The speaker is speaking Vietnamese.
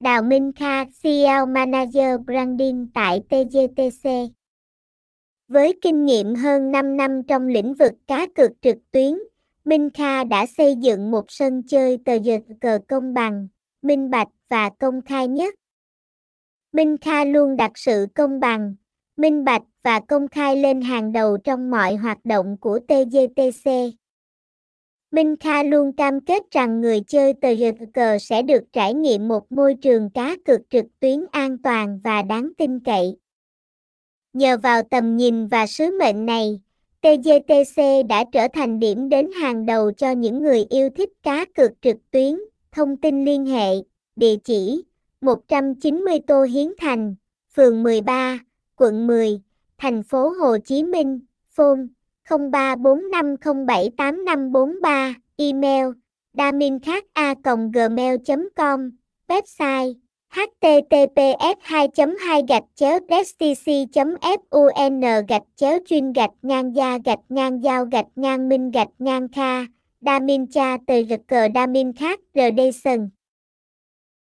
Đào Minh Kha, CEO Manager Branding tại TGTC. Với kinh nghiệm hơn 5 năm trong lĩnh vực cá cược trực tuyến, Minh Kha đã xây dựng một sân chơi tờ giật cờ công bằng, minh bạch và công khai nhất. Minh Kha luôn đặt sự công bằng, minh bạch và công khai lên hàng đầu trong mọi hoạt động của TGTC. Minh Kha luôn cam kết rằng người chơi tờ cờ sẽ được trải nghiệm một môi trường cá cược trực tuyến an toàn và đáng tin cậy. Nhờ vào tầm nhìn và sứ mệnh này, TGTC đã trở thành điểm đến hàng đầu cho những người yêu thích cá cược trực tuyến. Thông tin liên hệ, địa chỉ 190 Tô Hiến Thành, phường 13, quận 10, thành phố Hồ Chí Minh, phone 0345078543, email daminkhác a gmail com website https 2 2 gạch chéo dstc fun gạch chéo chuyên gạch ngang gia gạch ngang giao gạch ngang minh gạch ngang kha damin cha tờ rực cờ damin khác rđson